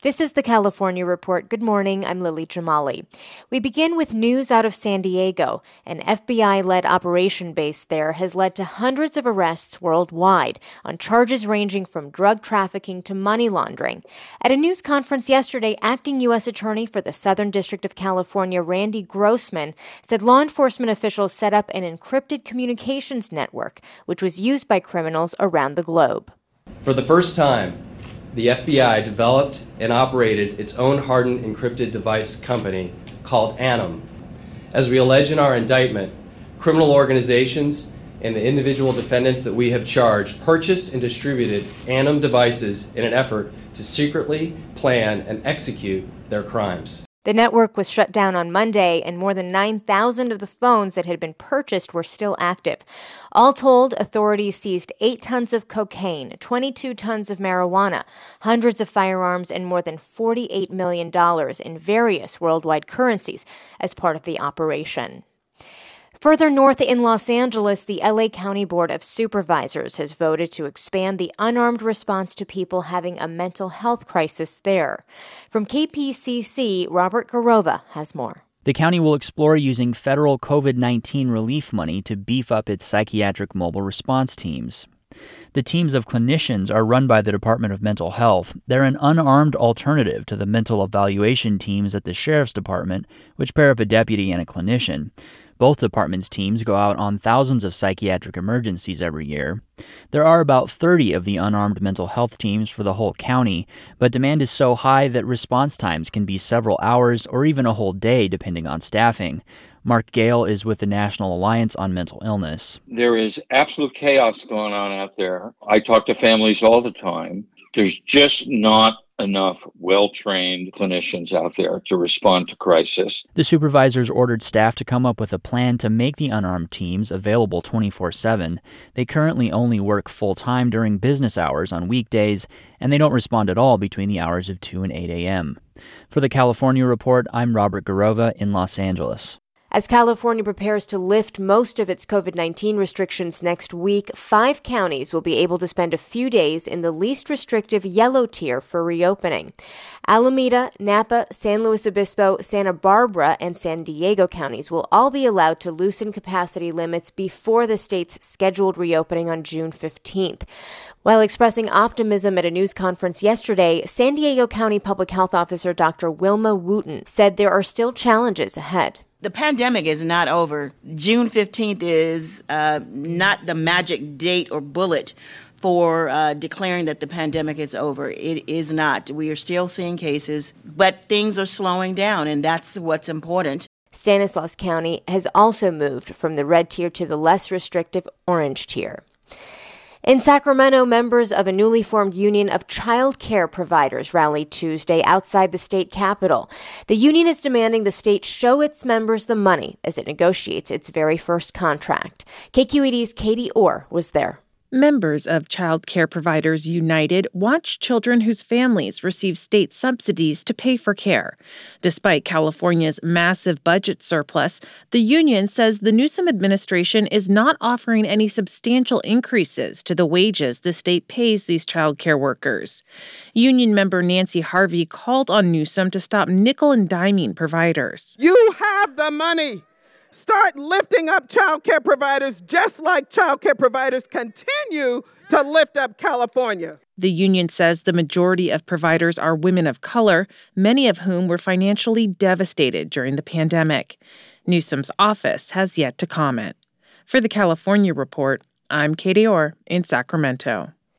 This is the California Report. Good morning. I'm Lily Jamali. We begin with news out of San Diego. An FBI led operation based there has led to hundreds of arrests worldwide on charges ranging from drug trafficking to money laundering. At a news conference yesterday, acting U.S. Attorney for the Southern District of California, Randy Grossman, said law enforcement officials set up an encrypted communications network, which was used by criminals around the globe. For the first time, the FBI developed and operated its own hardened encrypted device company called ANOM. As we allege in our indictment, criminal organizations and the individual defendants that we have charged purchased and distributed ANOM devices in an effort to secretly plan and execute their crimes. The network was shut down on Monday, and more than 9,000 of the phones that had been purchased were still active. All told, authorities seized 8 tons of cocaine, 22 tons of marijuana, hundreds of firearms, and more than $48 million in various worldwide currencies as part of the operation. Further north in Los Angeles, the LA County Board of Supervisors has voted to expand the unarmed response to people having a mental health crisis there. From KPCC, Robert Garrova has more. The county will explore using federal COVID 19 relief money to beef up its psychiatric mobile response teams. The teams of clinicians are run by the Department of Mental Health. They're an unarmed alternative to the mental evaluation teams at the Sheriff's Department, which pair up a deputy and a clinician. Both departments' teams go out on thousands of psychiatric emergencies every year. There are about 30 of the unarmed mental health teams for the whole county, but demand is so high that response times can be several hours or even a whole day depending on staffing. Mark Gale is with the National Alliance on Mental Illness. There is absolute chaos going on out there. I talk to families all the time. There's just not enough well trained clinicians out there to respond to crisis. The supervisors ordered staff to come up with a plan to make the unarmed teams available 24 7. They currently only work full time during business hours on weekdays, and they don't respond at all between the hours of 2 and 8 a.m. For the California Report, I'm Robert Garrova in Los Angeles. As California prepares to lift most of its COVID 19 restrictions next week, five counties will be able to spend a few days in the least restrictive yellow tier for reopening. Alameda, Napa, San Luis Obispo, Santa Barbara, and San Diego counties will all be allowed to loosen capacity limits before the state's scheduled reopening on June 15th. While expressing optimism at a news conference yesterday, San Diego County Public Health Officer Dr. Wilma Wooten said there are still challenges ahead the pandemic is not over. June 15th is uh, not the magic date or bullet for uh, declaring that the pandemic is over. It is not. We are still seeing cases, but things are slowing down, and that's what's important. Stanislaus County has also moved from the red tier to the less restrictive orange tier. In Sacramento, members of a newly formed union of child care providers rallied Tuesday outside the state capitol. The union is demanding the state show its members the money as it negotiates its very first contract. KQED's Katie Orr was there. Members of Child Care Providers United watch children whose families receive state subsidies to pay for care. Despite California's massive budget surplus, the union says the Newsom administration is not offering any substantial increases to the wages the state pays these child care workers. Union member Nancy Harvey called on Newsom to stop nickel and diming providers. You have the money. Start lifting up child care providers just like child care providers continue to lift up California. The union says the majority of providers are women of color, many of whom were financially devastated during the pandemic. Newsom's office has yet to comment. For the California Report, I'm Katie Orr in Sacramento.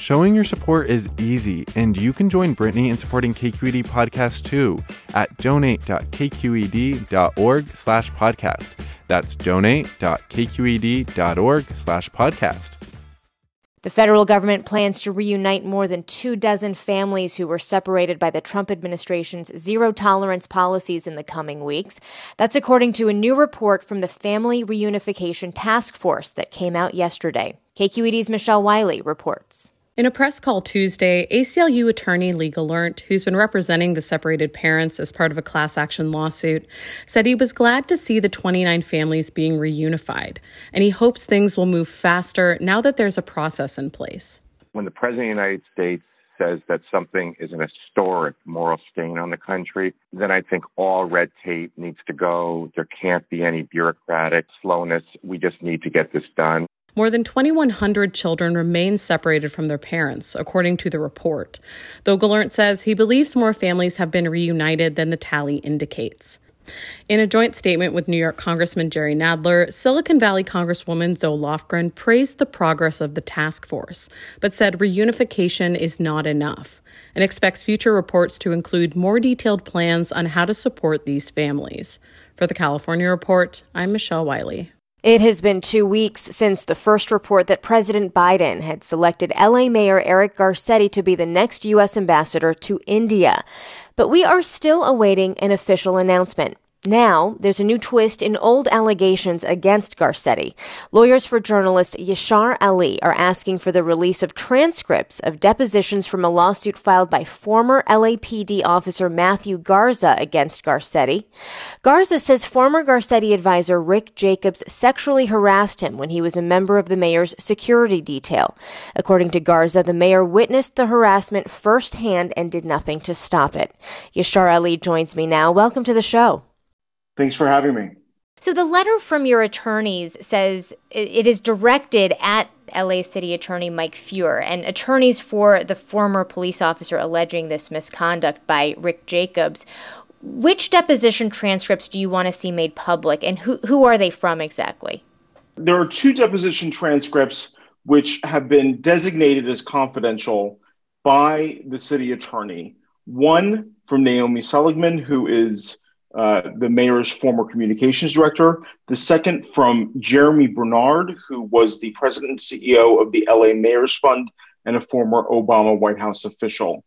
Showing your support is easy, and you can join Brittany in supporting KQED Podcast too at donate.kqed.org slash podcast. That's donate.kqed.org slash podcast. The federal government plans to reunite more than two dozen families who were separated by the Trump administration's zero tolerance policies in the coming weeks. That's according to a new report from the Family Reunification Task Force that came out yesterday. KQED's Michelle Wiley reports. In a press call Tuesday, ACLU attorney Lee Gelernt, who's been representing the separated parents as part of a class action lawsuit, said he was glad to see the 29 families being reunified, and he hopes things will move faster now that there's a process in place. When the President of the United States says that something is an historic moral stain on the country, then I think all red tape needs to go. There can't be any bureaucratic slowness. We just need to get this done. More than 2,100 children remain separated from their parents, according to the report, though Gelernt says he believes more families have been reunited than the tally indicates. In a joint statement with New York Congressman Jerry Nadler, Silicon Valley Congresswoman Zoe Lofgren praised the progress of the task force, but said reunification is not enough and expects future reports to include more detailed plans on how to support these families. For the California Report, I'm Michelle Wiley. It has been two weeks since the first report that President Biden had selected LA Mayor Eric Garcetti to be the next U.S. ambassador to India. But we are still awaiting an official announcement. Now, there's a new twist in old allegations against Garcetti. Lawyers for journalist Yashar Ali are asking for the release of transcripts of depositions from a lawsuit filed by former LAPD officer Matthew Garza against Garcetti. Garza says former Garcetti advisor Rick Jacobs sexually harassed him when he was a member of the mayor's security detail. According to Garza, the mayor witnessed the harassment firsthand and did nothing to stop it. Yashar Ali joins me now. Welcome to the show. Thanks for having me. So, the letter from your attorneys says it is directed at LA City Attorney Mike Feuer and attorneys for the former police officer alleging this misconduct by Rick Jacobs. Which deposition transcripts do you want to see made public, and who, who are they from exactly? There are two deposition transcripts which have been designated as confidential by the city attorney. One from Naomi Seligman, who is uh, the mayor's former communications director. The second from Jeremy Bernard, who was the president and CEO of the LA Mayor's Fund and a former Obama White House official.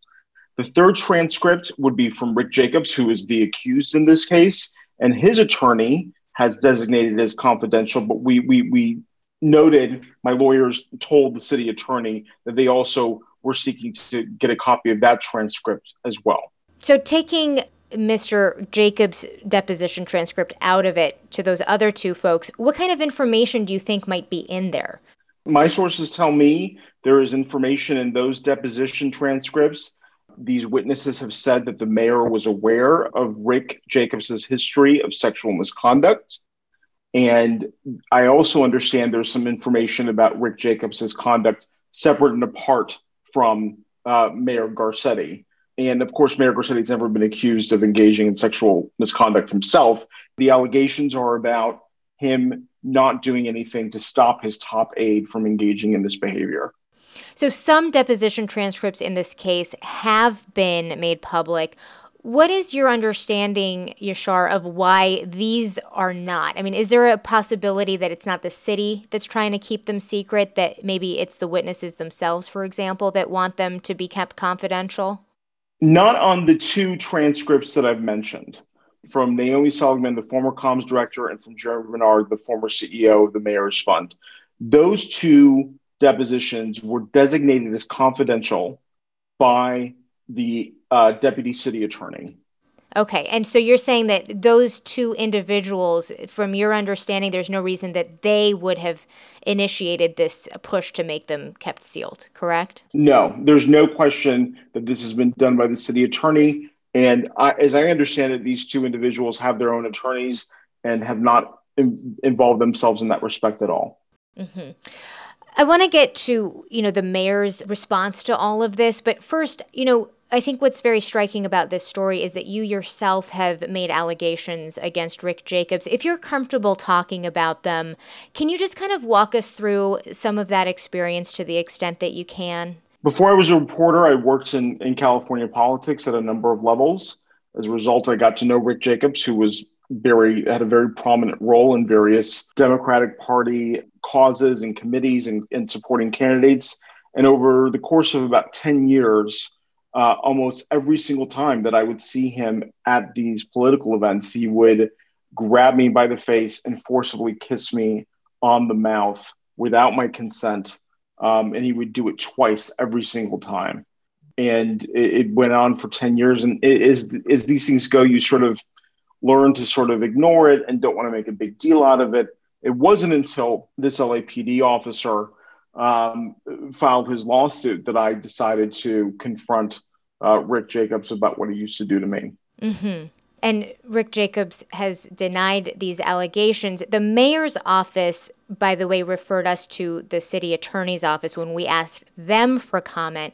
The third transcript would be from Rick Jacobs, who is the accused in this case, and his attorney has designated as confidential, but we, we, we noted, my lawyers told the city attorney that they also were seeking to get a copy of that transcript as well. So, taking Mr. Jacobs' deposition transcript out of it to those other two folks, what kind of information do you think might be in there? My sources tell me there is information in those deposition transcripts. These witnesses have said that the mayor was aware of Rick Jacobs' history of sexual misconduct. And I also understand there's some information about Rick Jacobs' conduct separate and apart from uh, Mayor Garcetti. And of course, Mayor Garcetti's never been accused of engaging in sexual misconduct himself. The allegations are about him not doing anything to stop his top aide from engaging in this behavior. So, some deposition transcripts in this case have been made public. What is your understanding, Yashar, of why these are not? I mean, is there a possibility that it's not the city that's trying to keep them secret, that maybe it's the witnesses themselves, for example, that want them to be kept confidential? Not on the two transcripts that I've mentioned from Naomi Seligman, the former comms director, and from Jeremy Bernard, the former CEO of the Mayor's Fund. Those two depositions were designated as confidential by the uh, deputy city attorney. Okay, and so you're saying that those two individuals, from your understanding, there's no reason that they would have initiated this push to make them kept sealed, correct? No, there's no question that this has been done by the city attorney. And I, as I understand it, these two individuals have their own attorneys and have not in, involved themselves in that respect at all. Mm-hmm. I want to get to, you know, the mayor's response to all of this, but first, you know, I think what's very striking about this story is that you yourself have made allegations against Rick Jacobs. If you're comfortable talking about them, can you just kind of walk us through some of that experience to the extent that you can? Before I was a reporter, I worked in, in California politics at a number of levels. As a result, I got to know Rick Jacobs, who was very had a very prominent role in various Democratic Party causes and committees and, and supporting candidates. And over the course of about 10 years, uh, almost every single time that I would see him at these political events, he would grab me by the face and forcibly kiss me on the mouth without my consent. Um, and he would do it twice every single time. And it, it went on for 10 years. And it, as, as these things go, you sort of learn to sort of ignore it and don't want to make a big deal out of it. It wasn't until this LAPD officer um, filed his lawsuit that I decided to confront uh, Rick Jacobs about what he used to do to me. Mm-hmm. And Rick Jacobs has denied these allegations. The mayor's office, by the way, referred us to the city attorney's office when we asked them for comment.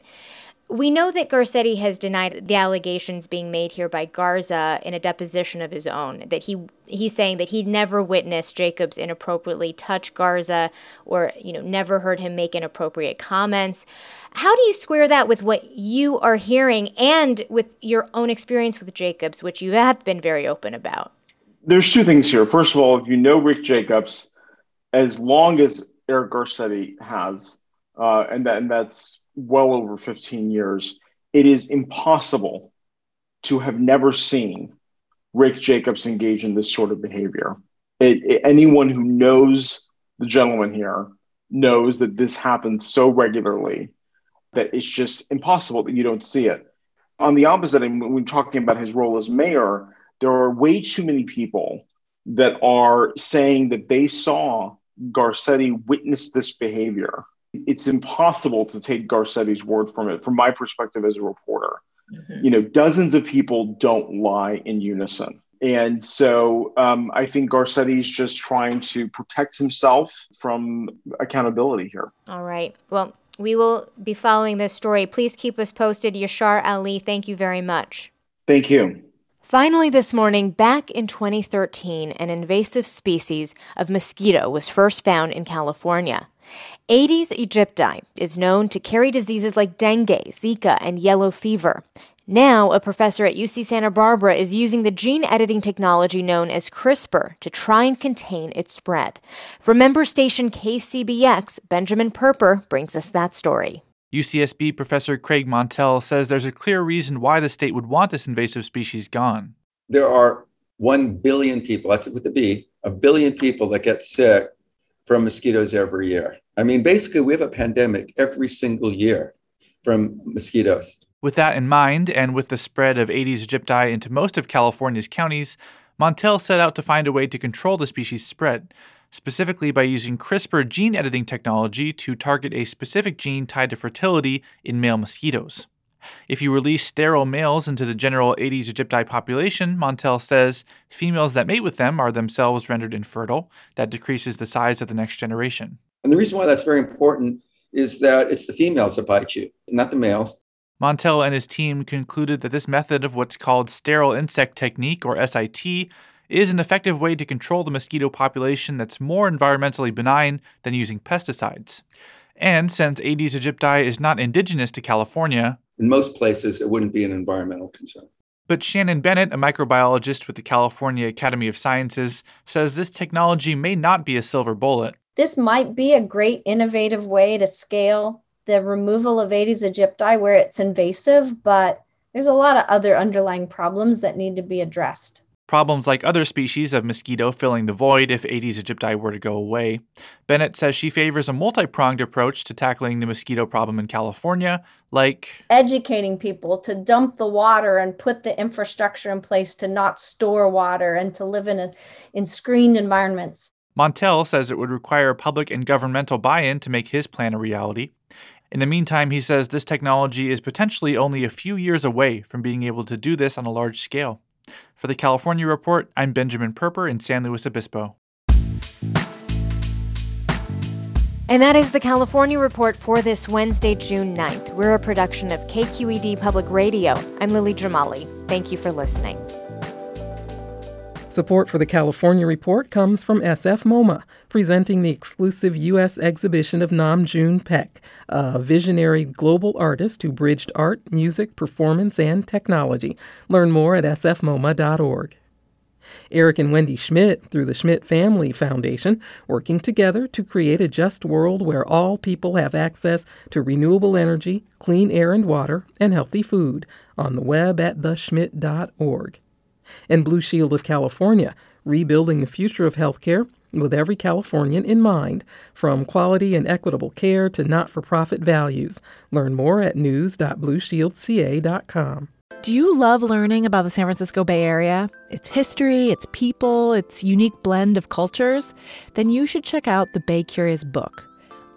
We know that Garcetti has denied the allegations being made here by Garza in a deposition of his own. That he he's saying that he never witnessed Jacobs inappropriately touch Garza, or you know never heard him make inappropriate comments. How do you square that with what you are hearing and with your own experience with Jacobs, which you have been very open about? There's two things here. First of all, if you know Rick Jacobs, as long as Eric Garcetti has, uh, and, that, and that's well over 15 years, it is impossible to have never seen Rick Jacobs engage in this sort of behavior. It, it, anyone who knows the gentleman here knows that this happens so regularly that it's just impossible that you don't see it. On the opposite, when we're talking about his role as mayor, there are way too many people that are saying that they saw Garcetti witness this behavior it's impossible to take Garcetti's word from it from my perspective as a reporter. Mm-hmm. You know, dozens of people don't lie in unison. And so um, I think Garcetti's just trying to protect himself from accountability here. All right. Well, we will be following this story. Please keep us posted. Yashar Ali, thank you very much. Thank you. Finally, this morning, back in 2013, an invasive species of mosquito was first found in California. Aedes aegypti is known to carry diseases like dengue, Zika, and yellow fever. Now, a professor at UC Santa Barbara is using the gene editing technology known as CRISPR to try and contain its spread. From member station KCBX, Benjamin Purper brings us that story. UCSB professor Craig Montell says there's a clear reason why the state would want this invasive species gone. There are 1 billion people, that's with the B, a billion people that get sick from mosquitoes every year. I mean, basically, we have a pandemic every single year from mosquitoes. With that in mind, and with the spread of Aedes aegypti into most of California's counties, Montell set out to find a way to control the species' spread specifically by using CRISPR gene editing technology to target a specific gene tied to fertility in male mosquitoes. If you release sterile males into the general Aedes aegypti population, Montell says females that mate with them are themselves rendered infertile. That decreases the size of the next generation. And the reason why that's very important is that it's the females that bite you, not the males. Montell and his team concluded that this method of what's called sterile insect technique, or SIT, is an effective way to control the mosquito population that's more environmentally benign than using pesticides. And since Aedes aegypti is not indigenous to California, in most places it wouldn't be an environmental concern. But Shannon Bennett, a microbiologist with the California Academy of Sciences, says this technology may not be a silver bullet. This might be a great innovative way to scale the removal of Aedes aegypti where it's invasive, but there's a lot of other underlying problems that need to be addressed. Problems like other species of mosquito filling the void if Aedes aegypti were to go away. Bennett says she favors a multi pronged approach to tackling the mosquito problem in California, like educating people to dump the water and put the infrastructure in place to not store water and to live in, a, in screened environments. Montell says it would require public and governmental buy in to make his plan a reality. In the meantime, he says this technology is potentially only a few years away from being able to do this on a large scale. For the California Report, I'm Benjamin Purper in San Luis Obispo. And that is the California Report for this Wednesday, June 9th. We're a production of KQED Public Radio. I'm Lily Jamali. Thank you for listening. Support for the California Report comes from SF MoMA, presenting the exclusive U.S. exhibition of Nam June Paik, a visionary global artist who bridged art, music, performance, and technology. Learn more at sfmoma.org. Eric and Wendy Schmidt, through the Schmidt Family Foundation, working together to create a just world where all people have access to renewable energy, clean air and water, and healthy food. On the web at theschmidt.org and Blue Shield of California, rebuilding the future of healthcare with every Californian in mind, from quality and equitable care to not for profit values. Learn more at news.blueshieldca.com. Do you love learning about the San Francisco Bay Area? Its history, its people, its unique blend of cultures? Then you should check out the Bay Curious book.